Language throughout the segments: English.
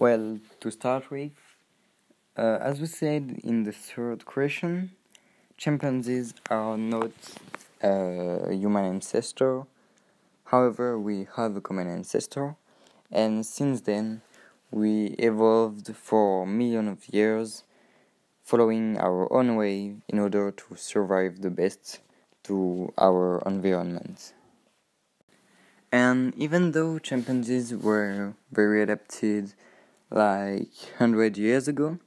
Well, to start with, uh, as we said in the third question, chimpanzees are not a human ancestor. However, we have a common ancestor, and since then, we evolved for millions of years, following our own way in order to survive the best to our environment. And even though chimpanzees were very adapted like 100 years ago,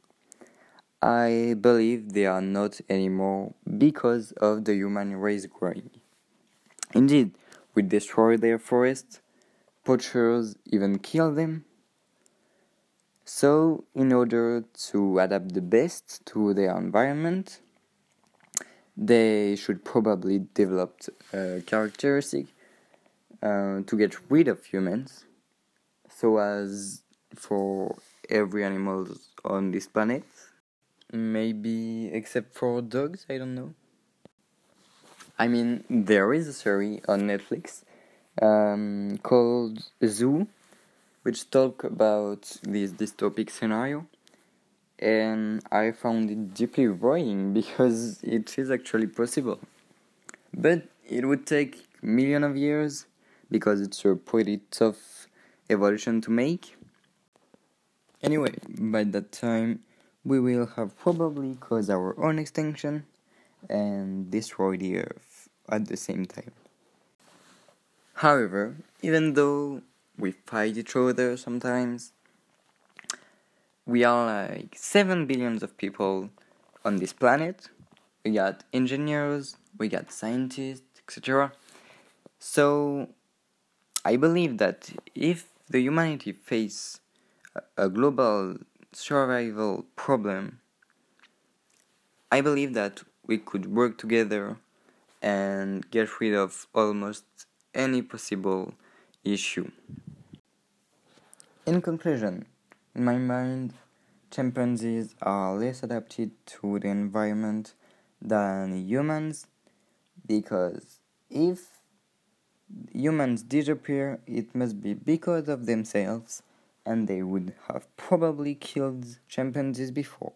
I believe they are not anymore because of the human race growing. Indeed, we destroy their forests, poachers even kill them. So, in order to adapt the best to their environment, they should probably develop a characteristic uh, to get rid of humans so as for every animal on this planet. Maybe except for dogs, I don't know. I mean, there is a series on Netflix um, called Zoo, which talk about this dystopic scenario, and I found it deeply worrying because it is actually possible. But it would take millions of years because it's a pretty tough evolution to make. Anyway, by that time, we will have probably caused our own extinction and destroy the earth at the same time. However, even though we fight each other sometimes, we are like 7 billions of people on this planet. We got engineers, we got scientists, etc. So, I believe that if the humanity face a global survival problem, I believe that we could work together and get rid of almost any possible issue. In conclusion, in my mind, chimpanzees are less adapted to the environment than humans because if humans disappear, it must be because of themselves and they would have probably killed chimpanzees before.